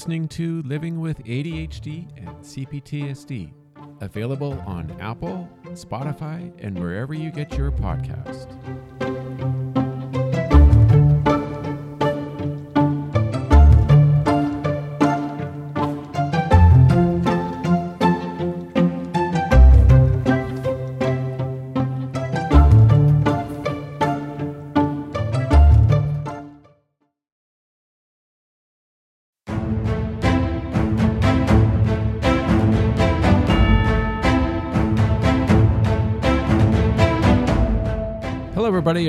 listening to Living with ADHD and CPTSD, available on Apple, Spotify, and wherever you get your podcast.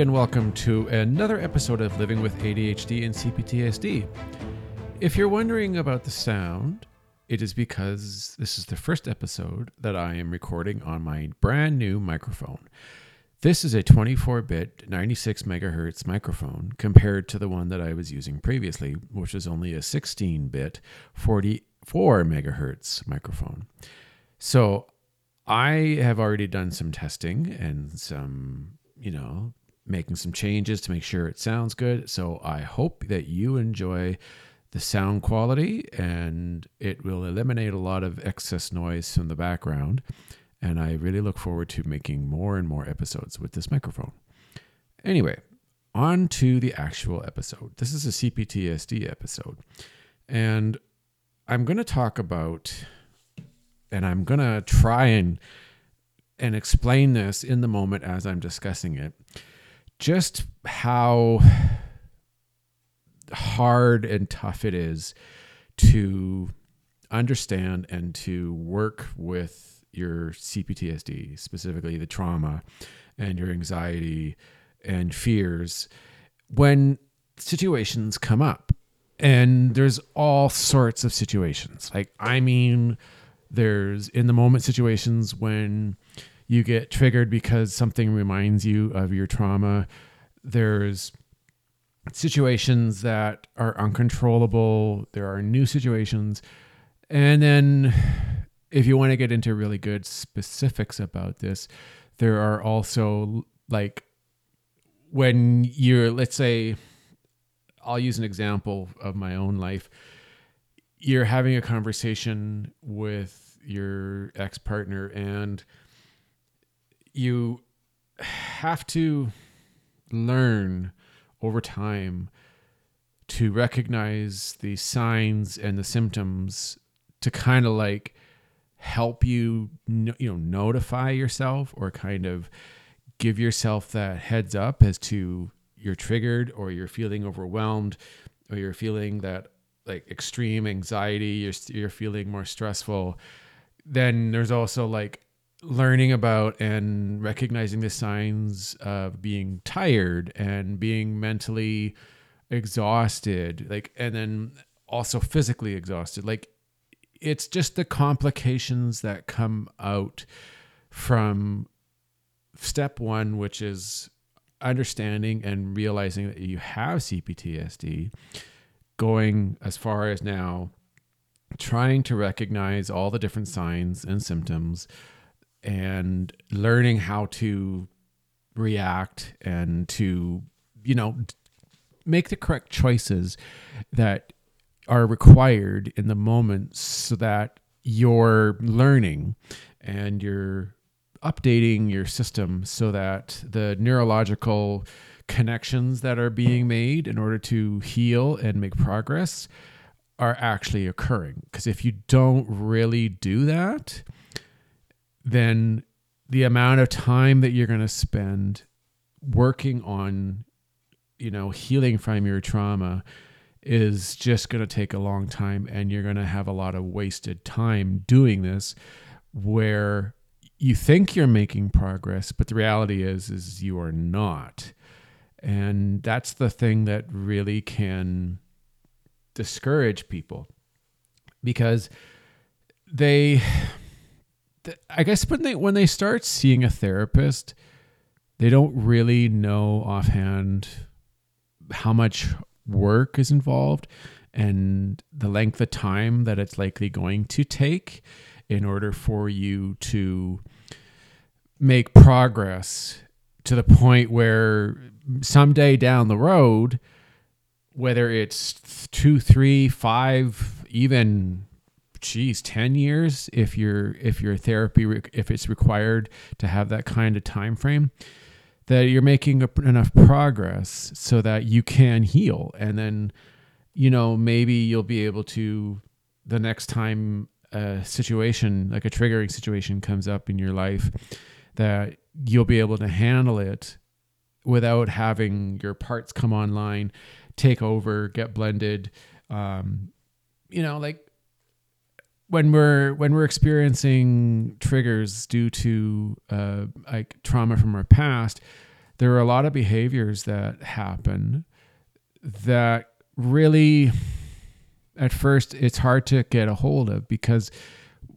And welcome to another episode of Living with ADHD and CPTSD. If you're wondering about the sound, it is because this is the first episode that I am recording on my brand new microphone. This is a 24 bit, 96 megahertz microphone compared to the one that I was using previously, which is only a 16 bit, 44 megahertz microphone. So I have already done some testing and some, you know, making some changes to make sure it sounds good. So I hope that you enjoy the sound quality and it will eliminate a lot of excess noise from the background. And I really look forward to making more and more episodes with this microphone. Anyway, on to the actual episode. This is a CPTSD episode. And I'm going to talk about and I'm going to try and and explain this in the moment as I'm discussing it. Just how hard and tough it is to understand and to work with your CPTSD, specifically the trauma and your anxiety and fears when situations come up. And there's all sorts of situations. Like, I mean, there's in the moment situations when you get triggered because something reminds you of your trauma. There's situations that are uncontrollable. There are new situations. And then, if you want to get into really good specifics about this, there are also like when you're, let's say, I'll use an example of my own life. You're having a conversation with your ex partner, and you have to learn over time to recognize the signs and the symptoms to kind of like help you you know notify yourself or kind of give yourself that heads up as to you're triggered or you're feeling overwhelmed or you're feeling that like extreme anxiety you're, you're feeling more stressful. Then there's also like learning about and recognizing the signs of being tired and being mentally exhausted like and then also physically exhausted. Like it's just the complications that come out from step 1 which is understanding and realizing that you have CPTSD going as far as now trying to recognize all the different signs and symptoms and learning how to react and to you know make the correct choices that are required in the moment so that you're learning and you're updating your system so that the neurological connections that are being made in order to heal and make progress are actually occurring. Because if you don't really do that then the amount of time that you're going to spend working on you know healing from your trauma is just going to take a long time and you're going to have a lot of wasted time doing this where you think you're making progress but the reality is is you are not. And that's the thing that really can discourage people because they I guess when they when they start seeing a therapist, they don't really know offhand how much work is involved and the length of time that it's likely going to take in order for you to make progress to the point where someday down the road whether it's two three five even geez 10 years if you're if your therapy if it's required to have that kind of time frame that you're making enough progress so that you can heal. And then you know maybe you'll be able to the next time a situation like a triggering situation comes up in your life that you'll be able to handle it without having your parts come online take over get blended um, you know like when we're when we're experiencing triggers due to uh, like trauma from our past, there are a lot of behaviors that happen that really, at first, it's hard to get a hold of because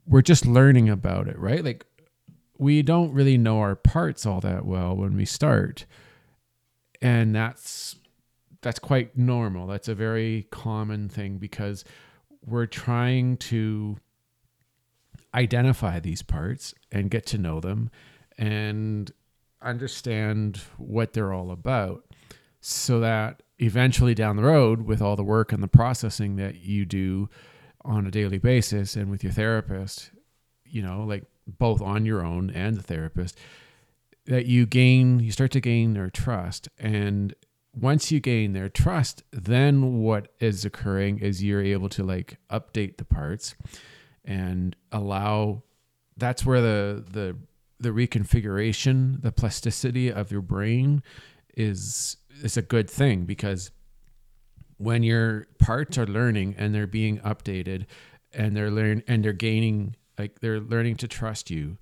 we're just learning about it, right? Like we don't really know our parts all that well when we start, and that's that's quite normal. That's a very common thing because we're trying to identify these parts and get to know them and understand what they're all about so that eventually down the road with all the work and the processing that you do on a daily basis and with your therapist you know like both on your own and the therapist that you gain you start to gain their trust. And once you gain their trust then what is occurring is you're able to like update the parts and allow that's where the the the reconfiguration, the plasticity of your brain is is a good thing because when your parts are learning and they're being updated and they're learn and they're gaining like they're learning to trust you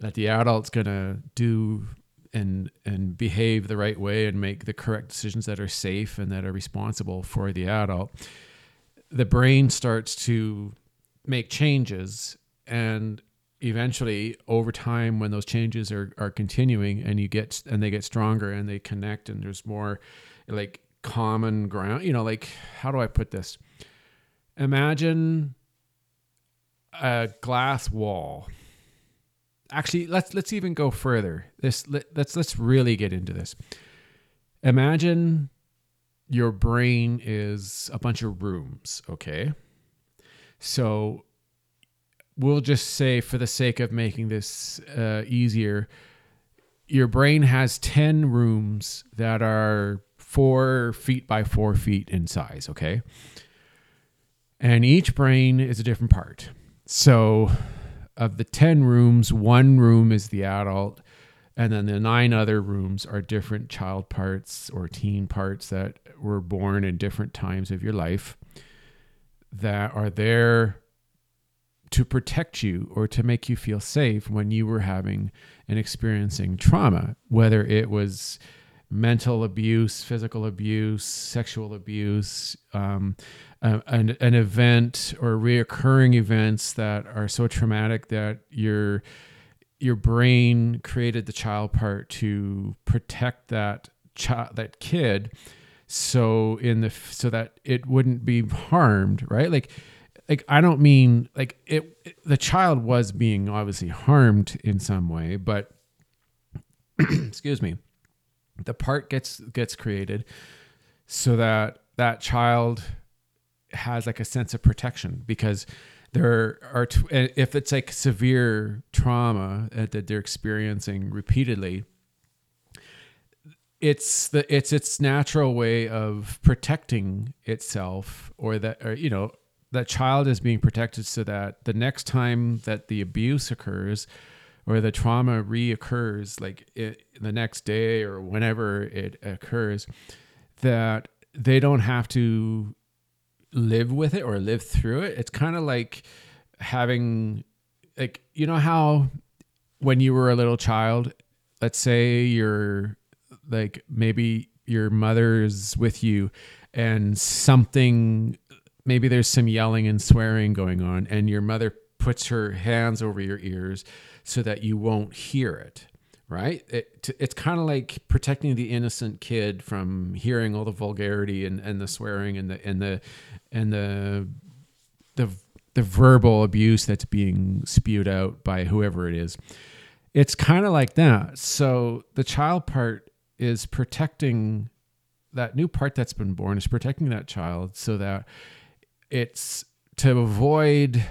that the adult's going to do and and behave the right way and make the correct decisions that are safe and that are responsible for the adult the brain starts to make changes and eventually over time when those changes are, are continuing and you get and they get stronger and they connect and there's more like common ground you know like how do i put this? Imagine a glass wall. Actually let's let's even go further. This let, let's let's really get into this. Imagine your brain is a bunch of rooms okay so we'll just say, for the sake of making this uh, easier, your brain has 10 rooms that are four feet by four feet in size, okay? And each brain is a different part. So, of the 10 rooms, one room is the adult, and then the nine other rooms are different child parts or teen parts that were born in different times of your life that are there to protect you or to make you feel safe when you were having and experiencing trauma, whether it was mental abuse, physical abuse, sexual abuse, um, an, an event or reoccurring events that are so traumatic that your your brain created the child part to protect that child that kid so in the so that it wouldn't be harmed right? Like like i don't mean like it, it the child was being obviously harmed in some way but excuse me the part gets gets created so that that child has like a sense of protection because there are if it's like severe trauma that they're experiencing repeatedly it's the it's its natural way of protecting itself or that or you know that child is being protected so that the next time that the abuse occurs or the trauma reoccurs like it, the next day or whenever it occurs that they don't have to live with it or live through it. It's kind of like having like you know how when you were a little child let's say you're like maybe your mother's with you and something maybe there's some yelling and swearing going on and your mother puts her hands over your ears so that you won't hear it right? It, it's kind of like protecting the innocent kid from hearing all the vulgarity and, and the swearing and the and the and the the the verbal abuse that's being spewed out by whoever it is. It's kind of like that. So the child part is protecting that new part that's been born is protecting that child so that it's to avoid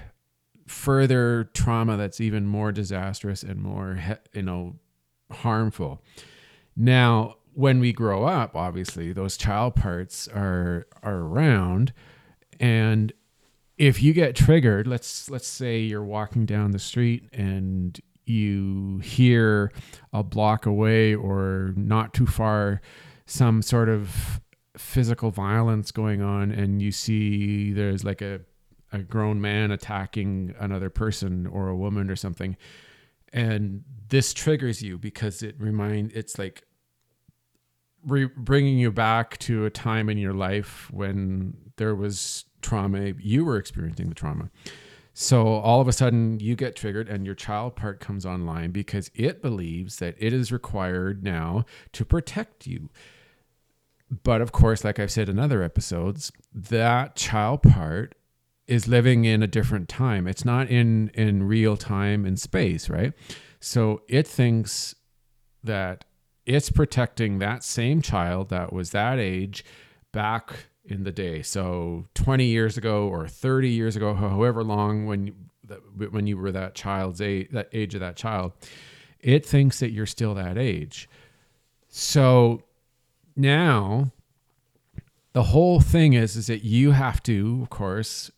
further trauma that's even more disastrous and more you know harmful. Now when we grow up obviously those child parts are are around. And if you get triggered let's let's say you're walking down the street and you hear a block away or not too far some sort of physical violence going on and you see there's like a a grown man attacking another person or a woman or something. And this triggers you because it remind it's like re- bringing you back to a time in your life when there was trauma. You were experiencing the trauma so all of a sudden you get triggered and your child part comes online because it believes that it is required now to protect you but of course like i've said in other episodes that child part is living in a different time. It's not in in real time and space, right? So it thinks that it's protecting that same child that was that age back in the day. So 20 years ago or 30 years ago, however long when you, when you were that child's age, that age of that child, it thinks that you're still that age. So now the whole thing is is that you have to, of course,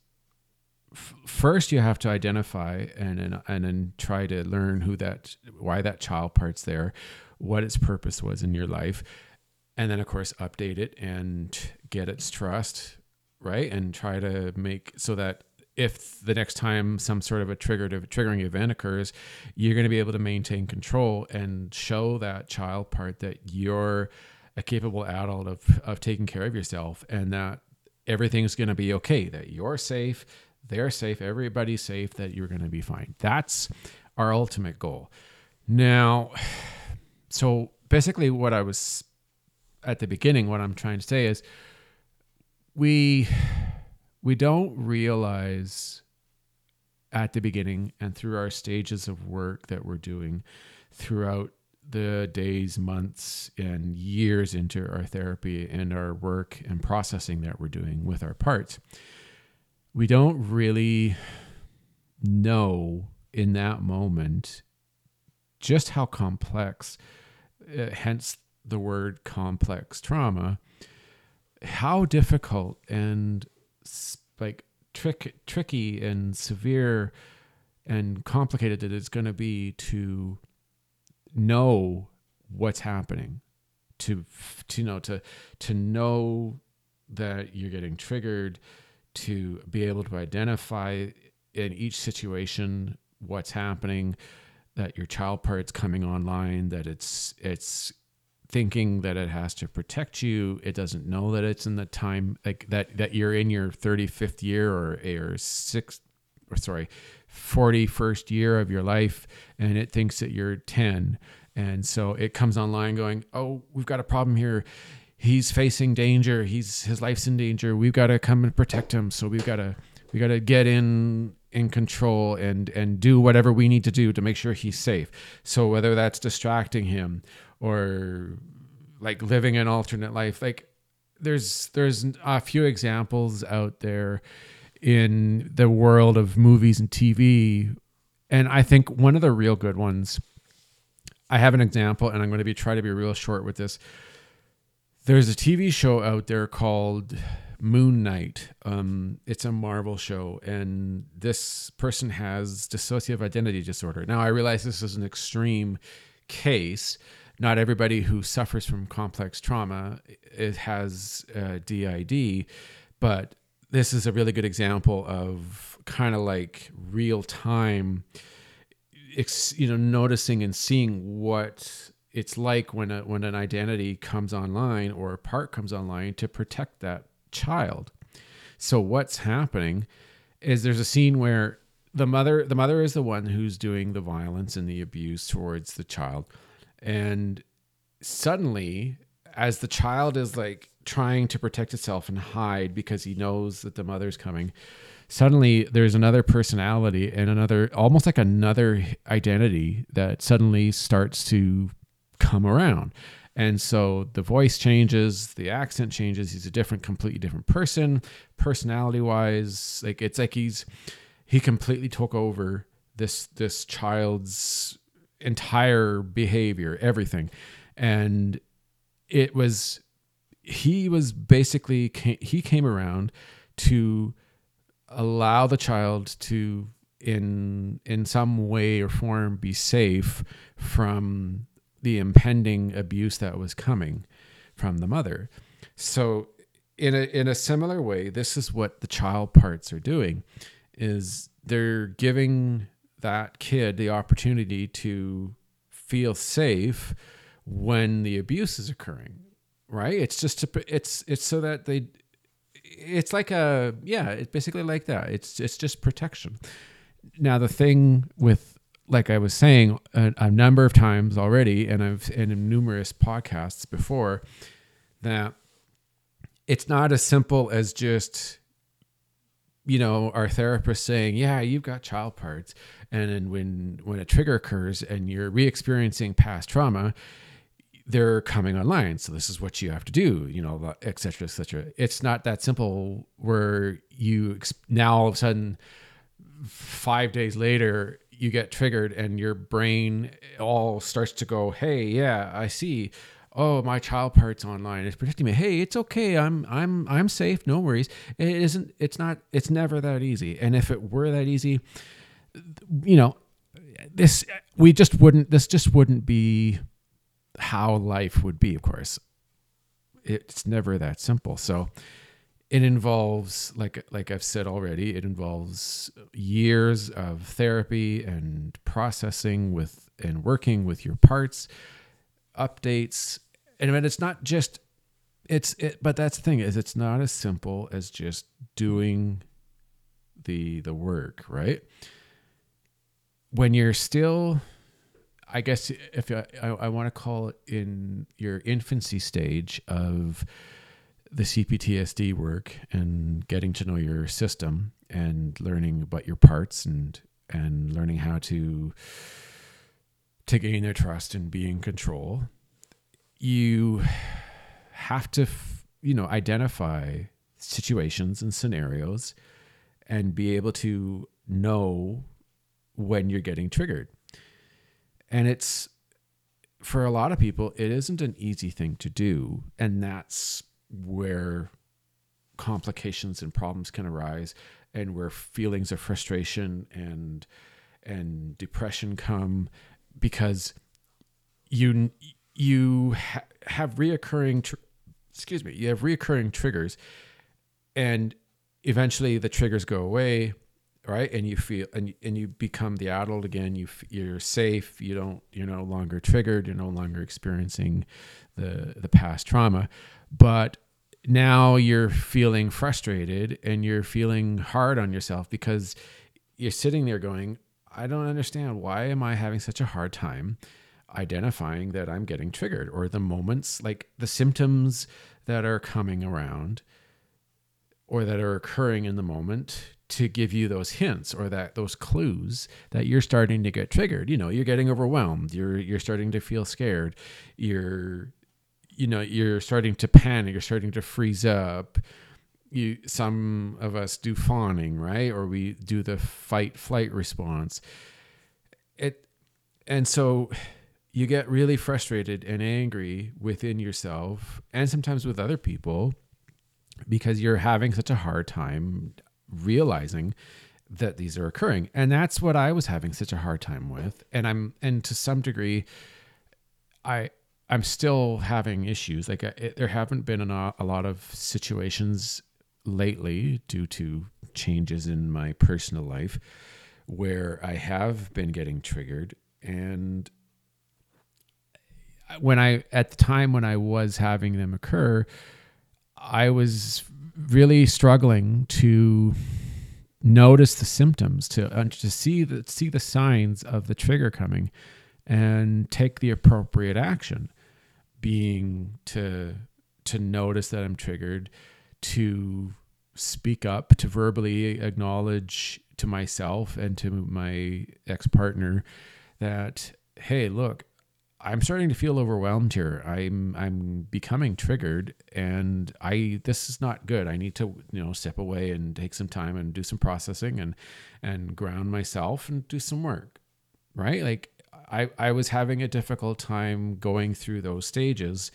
first you have to identify and, and and then try to learn who that why that child part's there what its purpose was in your life and then of course update it and get its trust right and try to make so that if the next time some sort of a triggered triggering event occurs you're going to be able to maintain control and show that child part that you're a capable adult of of taking care of yourself and that everything's going to be okay that you're safe they're safe, everybody's safe, that you're going to be fine. That's our ultimate goal. Now, so basically, what I was at the beginning, what I'm trying to say is we we don't realize at the beginning and through our stages of work that we're doing throughout the days, months, and years into our therapy and our work and processing that we're doing with our parts we don't really know in that moment just how complex, uh, hence the word complex trauma, how difficult and like trick, tricky and severe and complicated that it is going to be to know what's happening to to you know to to know that you're getting triggered to be able to identify in each situation what's happening that your child part's coming online that it's it's thinking that it has to protect you it doesn't know that it's in the time like that that you're in your 35th year or or sixth or sorry 41st year of your life and it thinks that you're 10 and so it comes online going oh we've got a problem here he's facing danger. He's his life's in danger. We've got to come and protect him. So we've got to we got to get in in control and and do whatever we need to do to make sure he's safe. So whether that's distracting him or like living an alternate life, like there's there's a few examples out there in the world of movies and TV, and I think one of the real good ones. I have an example, and I'm going to be try to be real short with this there's a TV show out there called Moon Knight. Um, it's a Marvel show, and this person has dissociative identity disorder. Now, I realize this is an extreme case. Not everybody who suffers from complex trauma it has uh, DID, but this is a really good example of kind of like real time, you know, noticing and seeing what it's like when a, when an identity comes online or a part comes online to protect that child. So what's happening is there's a scene where the mother the mother is the one who's doing the violence and the abuse towards the child and suddenly as the child is like trying to protect itself and hide because he knows that the mother's coming suddenly there's another personality and another almost like another identity that suddenly starts to come around. And so the voice changes, the accent changes. He's a different, completely different person, personality wise. Like it's like he's he completely took over this this child's entire behavior, everything, and it was he was basically he came around to allow the child to in in some way or form be safe from the impending abuse that was coming from the mother. So in a in a similar way, this is what the child parts are doing is they're giving that kid the opportunity to feel safe when the abuse is occurring right? It's just to, it's it's so that they it's like a yeah it's basically like that. It's it's just protection. Now the thing with like i was saying a, a number of times already and i've in numerous podcasts before that it's not as simple as just you know our therapist saying yeah you've got child parts and then when when a trigger occurs and you're re-experiencing past trauma they're coming online. So this is what you have to do you know et cetera et cetera. It's not that simple where you now all of a sudden five days later you get triggered and your brain all starts to go hey yeah i see. Oh my child parts online. It's protecting me. Hey it's okay. I'm i'm i'm safe. No worries. It isn't it's not it's never that easy. And if it were that easy you know this we just wouldn't this just wouldn't be how life would be of course. It's never that simple. So it involves like like I've said already it involves years of therapy and processing with and working with your parts updates. And when it's not just it's it, but that's the thing is it's not as simple as just doing the the work right when you're still i guess if i, I, I want to call it in your infancy stage of the cptsd work and getting to know your system and learning about your parts and and learning how to to gain their trust and be in control you have to, you know, identify situations and scenarios and be able to know when you're getting triggered. And it's for a lot of people, it isn't an easy thing to do. And that's where complications and problems can arise and where feelings of frustration and and depression come because you you ha- have reoccurring tr- excuse me you have reoccurring triggers and eventually the triggers go away right? And you feel and, and you become the adult again. You you're safe. You don't you're no longer triggered. You're no longer experiencing the the past trauma. But now you're feeling frustrated and you're feeling hard on yourself because you're sitting there going i don't understand. Why am i having such a hard time identifying that I'm getting triggered? Or the moments, like the symptoms that are coming around or that are occurring in the moment to give you those hints or that those clues that you're starting to get triggered. You know you're getting overwhelmed. You're you're starting to feel scared. You're you know you're starting to panic. You're starting to freeze up. You some of us do fawning right? Or we do the fight flight response. It and so you get really frustrated and angry within yourself and sometimes with other people because you're having such a hard time realizing that these are occurring. And that's what i was having such a hard time with. And i'm and to some degree i i'm still having issues. Like it, there haven't been a lot of situations lately due to changes in my personal life where i have been getting triggered. And when I at the time when I was having them occur, I was really struggling to notice the symptoms, to uh, to see the see the signs of the trigger coming, and take the appropriate action, being to to notice that I'm triggered, to speak up, to verbally acknowledge to myself and to my ex partner that hey, look, I'm starting to feel overwhelmed here. I'm I'm becoming triggered and I this is not good. I need to, you know, step away and take some time and do some processing and and ground myself and do some work. Right? Like I I was having a difficult time going through those stages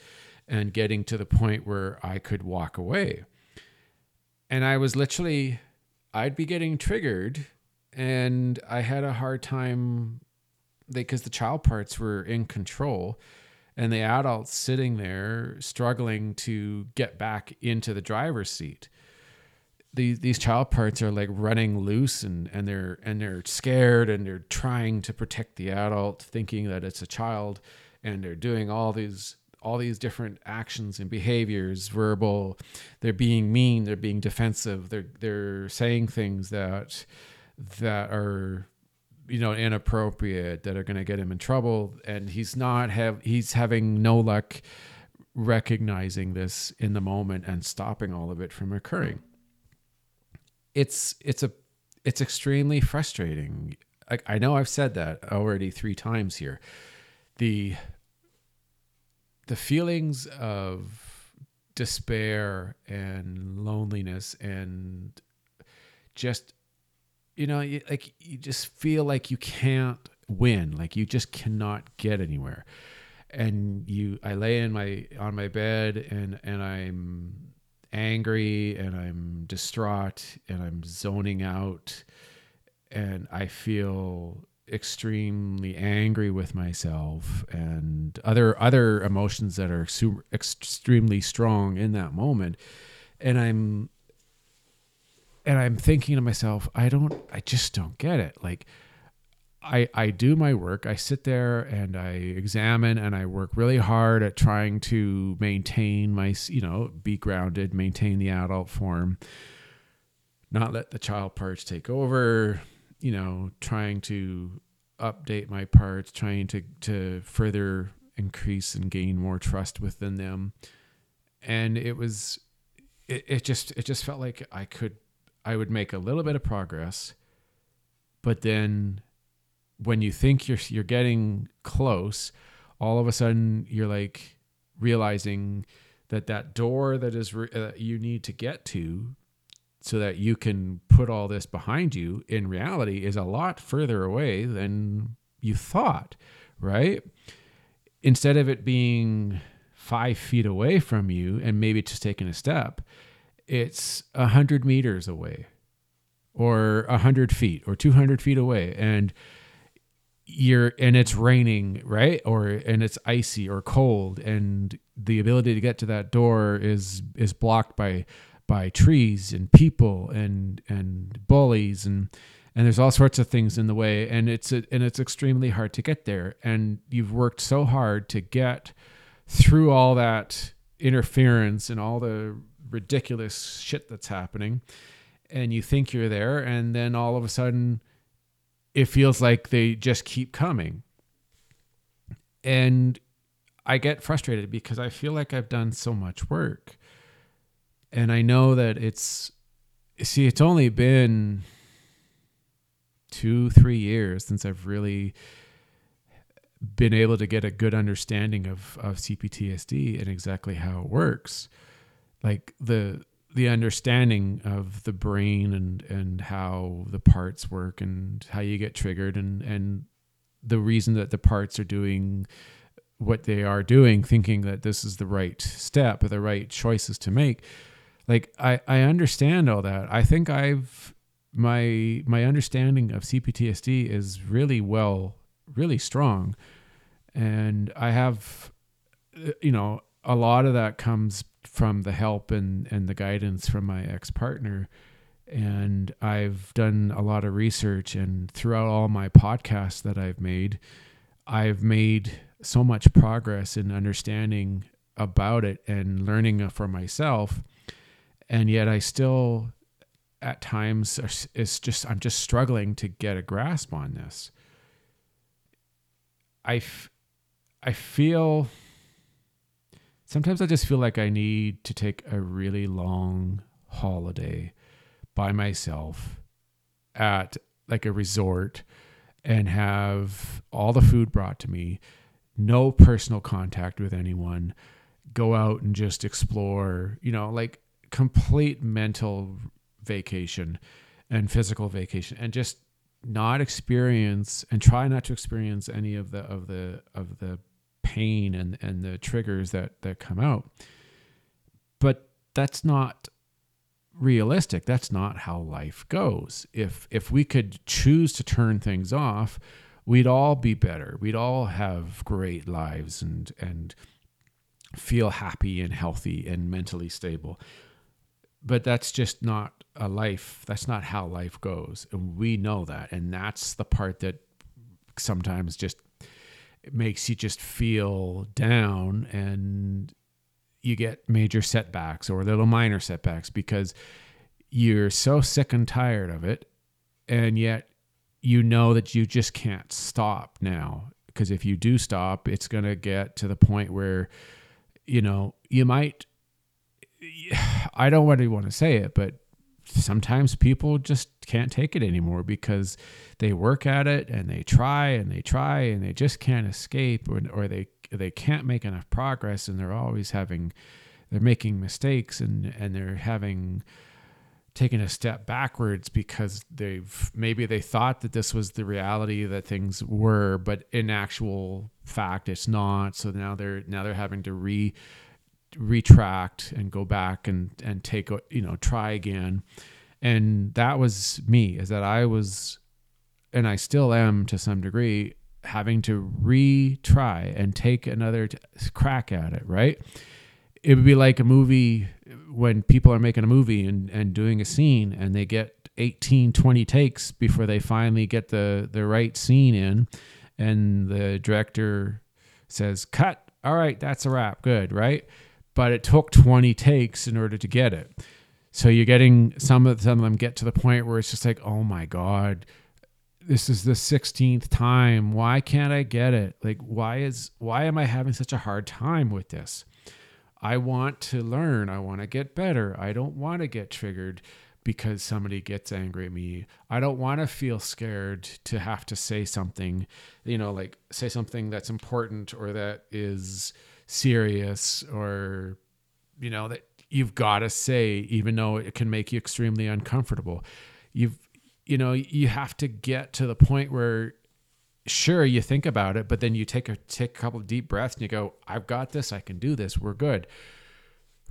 and getting to the point where I could walk away. And I was literally I'd be getting triggered and I had a hard time because the child parts were in control and the adults sitting there struggling to get back into the driver's seat. These these child parts are like running loose and and they're and they're scared and they're trying to protect the adult thinking that it's a child and they're doing all these all these different actions and behaviors verbal. They're being mean they're being defensive they're they're saying things that that are you know inappropriate that are going to get him in trouble. And he's not have he's having no luck recognizing this in the moment and stopping all of it from occurring. It's it's a it's extremely frustrating. I, I know i've said that already three times here. The the feelings of despair and loneliness and just you know, you, like you just feel like you can't win, like you just cannot get anywhere. And you, I lay in my on my bed and and I'm angry and I'm distraught and I'm zoning out and I feel extremely angry with myself and other other emotions that are extremely strong in that moment and I'm and I'm thinking to myself, I don't, I just don't get it. Like, I, I do my work. I sit there and I examine and I work really hard at trying to maintain my, you know, be grounded, maintain the adult form, not let the child parts take over, you know, trying to update my parts, trying to, to further increase and gain more trust within them. And it was, it, it just, it just felt like I could I would make a little bit of progress, but then when you think you're you're getting close, all of a sudden you're like realizing that that door that is re- uh, you need to get to so that you can put all this behind you in reality is a lot further away than you thought, right? Instead of it being five feet away from you and maybe just taking a step, it's a hundred meters away or a hundred feet or 200 feet away and you're and it's raining right? Or and it's icy or cold and the ability to get to that door is is blocked by by trees and people and and bullies and and there's all sorts of things in the way and it's a, and it's extremely hard to get there and you've worked so hard to get through all that interference and all the ridiculous shit that's happening and you think you're there and then all of a sudden it feels like they just keep coming. And i get frustrated because i feel like i've done so much work and i know that it's see it's only been two three years since i've really been able to get a good understanding of, of cptsd and exactly how it works like the the understanding of the brain and and how the parts work and how you get triggered and and the reason that the parts are doing what they are doing thinking that this is the right step or the right choices to make. Like i i understand all that. I think i've my my understanding of cptsd is really well really strong. And i have uh, you know a lot of that comes from the help and, and the guidance from my ex partner. And I've done a lot of research, and throughout all my podcasts that I've made, I've made so much progress in understanding about it and learning for myself. And yet, I still, at times, it's just, I'm just struggling to get a grasp on this. I, f- I feel sometimes I just feel like I need to take a really long holiday by myself at like a resort and have all the food brought to me, no personal contact with anyone, go out and just explore, you know, like complete mental vacation and physical vacation and just not experience and try not to experience any of the of the of the pain and and the triggers that that come out. But that's not realistic. That's not how life goes. If if we could choose to turn things off we'd all be better. We'd all have great lives and and feel happy and healthy and mentally stable. But that's just not a life that's not how life goes. And we know that. And that's the part that sometimes just makes you just feel down and you get major setbacks or little minor setbacks because you're so sick and tired of it and yet you know that you just can't stop now. Because if you do stop it's going to get to the point where you know you might I don't really want to say it, but sometimes people just can't take it anymore because they work at it and they try and they try and they just can't escape or, or they they can't make enough progress and they're always having they're making mistakes and and they're having taken a step backwards because they've maybe they thought that this was the reality that things were but in actual fact it's not. So now they're now they're having to re retract and go back and and take you know try again. And that was me is that i was and i still am to some degree having to retry and take another t- crack at it right? It would be like a movie when people are making a movie and, and doing a scene and they get 18 20 takes before they finally get the the right scene in and the director says cut. All right that's a wrap. Good. Right but it took 20 takes in order to get it. So you're getting some of them get to the point where it's just like, oh my god, this is the 16th time. Why can't I get it? Like, why is why am I having such a hard time with this? I want to learn. I want to get better. I don't want to get triggered because somebody gets angry at me. I don't want to feel scared to have to say something, you know, like say something that's important or that is serious or you know that you've got to say even though it can make you extremely uncomfortable. You've you know you have to get to the point where sure you think about it but then you take a take a couple of deep breaths and you go i've got this i can do this we're good.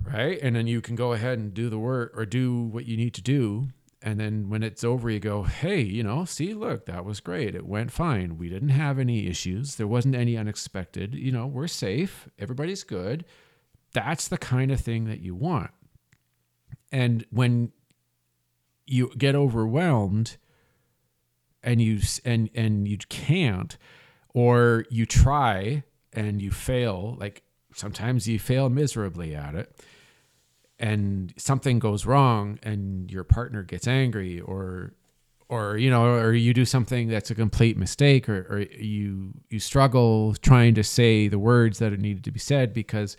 Right? And then you can go ahead and do the work or do what you need to do and then when it's over you go hey you know see look that was great. It went fine. We didn't have any issues. There wasn't any unexpected you know we're safe. Everybody's good. That's the kind of thing that you want. And when you get overwhelmed and you and and you can't or you try and you fail like sometimes you fail miserably at it and something goes wrong and your partner gets angry or or you know or you do something that's a complete mistake or, or you you struggle trying to say the words that are needed to be said because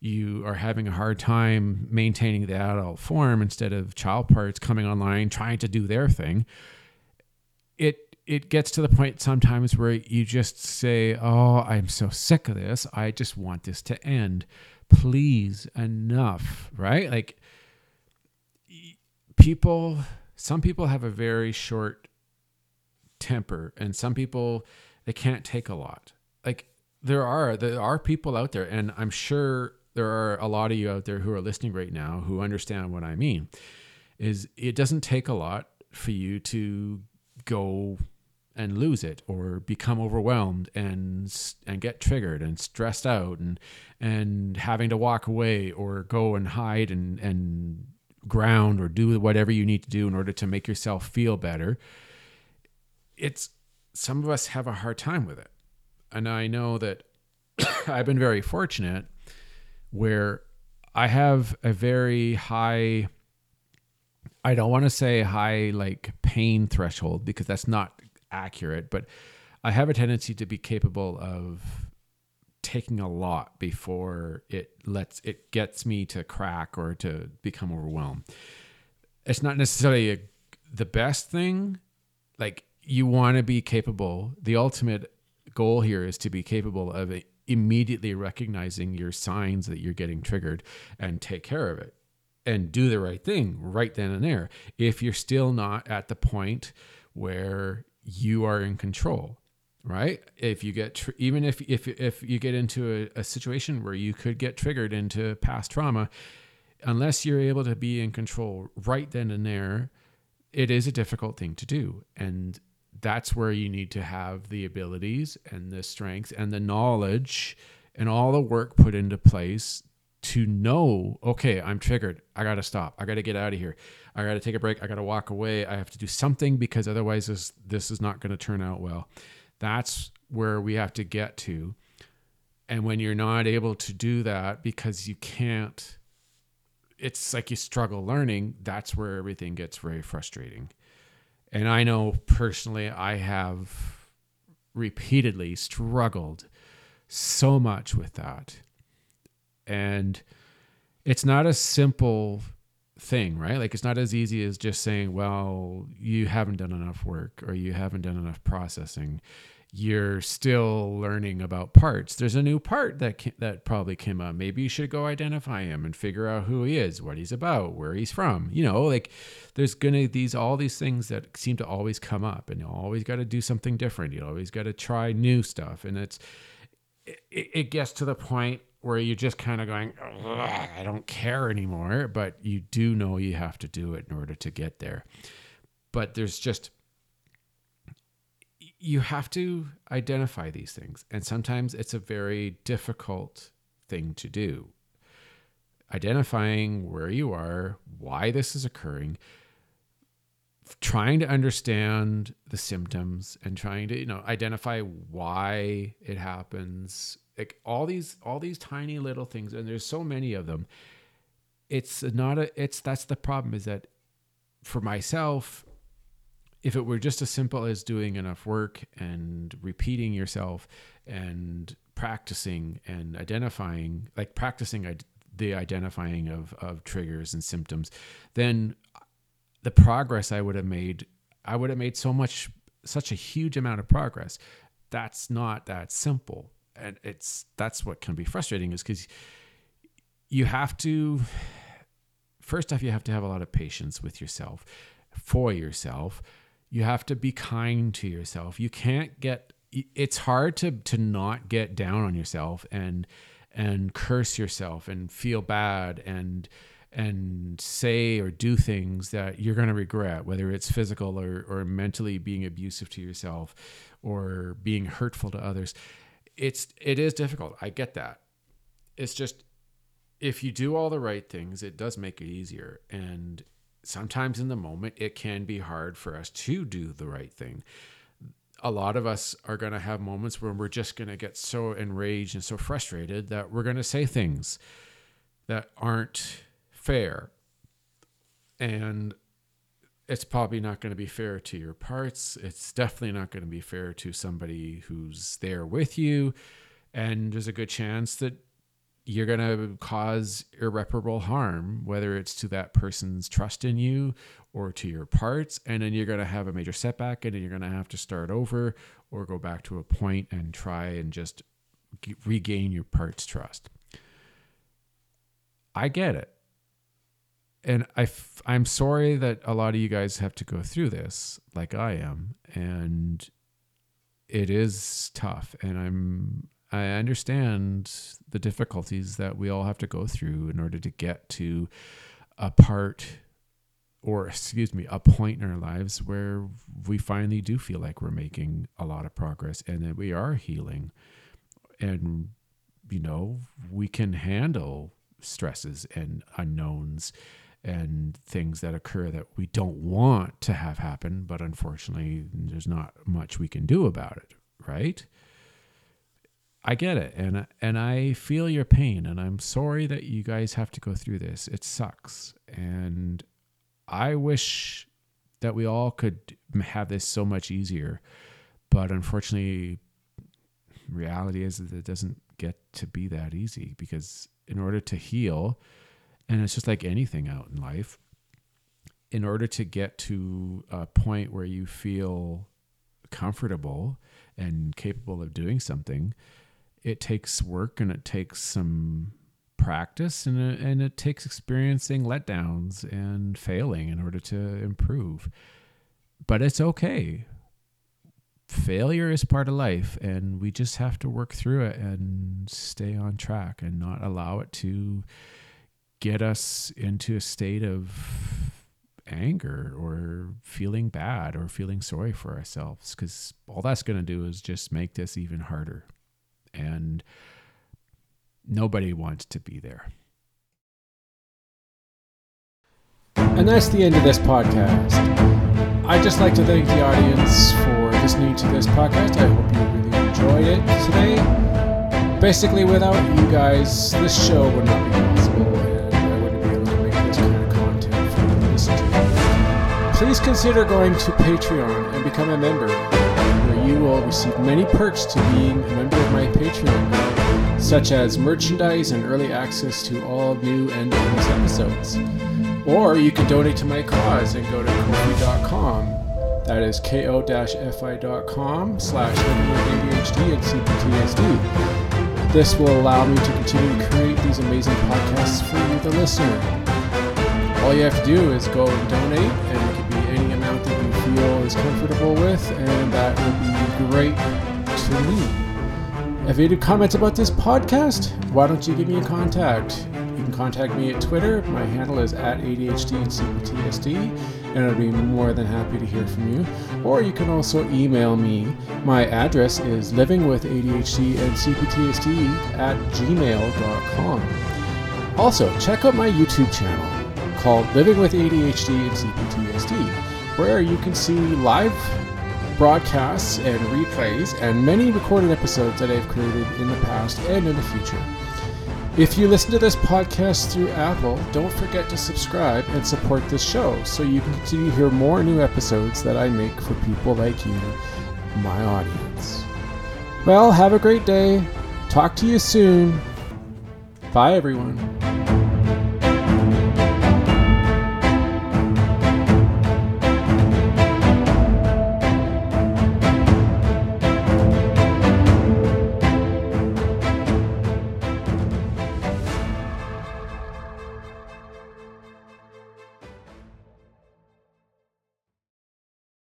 you are having a hard time maintaining the adult form instead of child parts coming online trying to do their thing. It it gets to the point sometimes where you just say oh i'm so sick of this. I just want this to end please enough, right? Like people, some people have a very short temper and some people they can't take a lot. Like there are there are people out there and I'm sure there are a lot of you out there who are listening right now who understand what I mean. Is it doesn't take a lot for you to go and lose it or become overwhelmed and and get triggered and stressed out and and having to walk away or go and hide and and ground or do whatever you need to do in order to make yourself feel better it's some of us have a hard time with it. And i know that i've been very fortunate where i have a very high I don't want to say high like pain threshold because that's not accurate, but I have a tendency to be capable of taking a lot before it lets it gets me to crack or to become overwhelmed. It's not necessarily a, the best thing. Like you want to be capable. The ultimate goal here is to be capable of immediately recognizing your signs that you're getting triggered and take care of it and do the right thing right then and there. If you're still not at the point where you are in control, right? If you get tr- even if if if you get into a, a situation where you could get triggered into past trauma, unless you're able to be in control right then and there, it is a difficult thing to do. And that's where you need to have the abilities and the strength and the knowledge and all the work put into place to know, okay, I'm triggered. I got to stop. I got to get out of here. I got to take a break. I got to walk away. I have to do something because otherwise this this is not going to turn out well. That's where we have to get to. And when you're not able to do that because you can't it's like you struggle learning, that's where everything gets very frustrating. And I know personally I have repeatedly struggled so much with that and it's not a simple thing, right? Like it's not as easy as just saying, well, you haven't done enough work or you haven't done enough processing. You're still learning about parts. There's a new part that that probably came up. Maybe you should go identify him and figure out who he is, what he's about, where he's from. You know, like there's gonna these all these things that seem to always come up, and you always got to do something different. You always got to try new stuff, and it's it, it gets to the point where you're just kind of going, I don't care anymore, but you do know you have to do it in order to get there. But there's just, you have to identify these things. And sometimes it's a very difficult thing to do. Identifying where you are, why this is occurring, trying to understand the symptoms and trying to, you know, identify why it happens, like all these all these tiny little things and there's so many of them. It's not a it's that's the problem is that for myself if it were just as simple as doing enough work and repeating yourself and practicing and identifying like practicing the identifying of of triggers and symptoms then the progress i would have made i would have made so much such a huge amount of progress. That's not that simple. And it's that's what can be frustrating is because you have to first off you have to have a lot of patience with yourself for yourself. You have to be kind to yourself. You can't get it's hard to to not get down on yourself and and curse yourself and feel bad and and say or do things that you're going to regret whether it's physical or, or mentally being abusive to yourself or being hurtful to others it's it is difficult. I get that. It's just if you do all the right things, it does make it easier. And sometimes in the moment, it can be hard for us to do the right thing. A lot of us are going to have moments where we're just going to get so enraged and so frustrated that we're going to say things that aren't fair. And it's probably not going to be fair to your parts. It's definitely not going to be fair to somebody who's there with you. And there's a good chance that you're going to cause irreparable harm, whether it's to that person's trust in you or to your parts. And then you're going to have a major setback and then you're going to have to start over or go back to a point and try and just regain your parts' trust. I get it and I f- I'm sorry that a lot of you guys have to go through this like I am and it is tough and I'm I understand the difficulties that we all have to go through in order to get to a part or excuse me a point in our lives where we finally do feel like we're making a lot of progress and that we are healing. And you know we can handle stresses and unknowns and things that occur that we don't want to have happen, but unfortunately, there's not much we can do about it, right? I get it, and and I feel your pain, and I'm sorry that you guys have to go through this. It sucks, and I wish that we all could have this so much easier, but unfortunately, reality is that it doesn't get to be that easy because in order to heal, and it's just like anything out in life. In order to get to a point where you feel comfortable and capable of doing something, it takes work and it takes some practice and it, and it takes experiencing letdowns and failing in order to improve. But it's okay. Failure is part of life, and we just have to work through it and stay on track and not allow it to get us into a state of anger or feeling bad or feeling sorry for ourselves because all that's going to do is just make this even harder. And nobody wants to be there. And that's the end of this podcast. I'd just like to thank the audience for listening to this podcast. I hope you really enjoyed it today. Basically, without you guys, this show would not be Please consider going to Patreon and become a member, where you will receive many perks to being a member of my Patreon, such as merchandise and early access to all new and bonus episodes. Or you can donate to my cause and go to ko-fi.com. That is ko-fi.com slash ADHD and CPTSD. This will allow me to continue to create these amazing podcasts for you, the listener. All you have to do is go and donate, is comfortable with, and that would be great to me. If you have comments about this podcast, why don't you give me a contact? You can contact me at Twitter. My handle is at ADHD and CPTSD, and I'd be more than happy to hear from you. Or you can also email me. My address is livingwithadhd and CPTSD at gmail.com. Also, check out my YouTube channel called Living with ADHD and CPTSD, where you can see live broadcasts and replays and many recorded episodes that I've created in the past and in the future. If you listen to this podcast through Apple, don't forget to subscribe and support this show so you can continue to hear more new episodes that I make for people like you, my audience. Well, have a great day. Talk to you soon. Bye, everyone.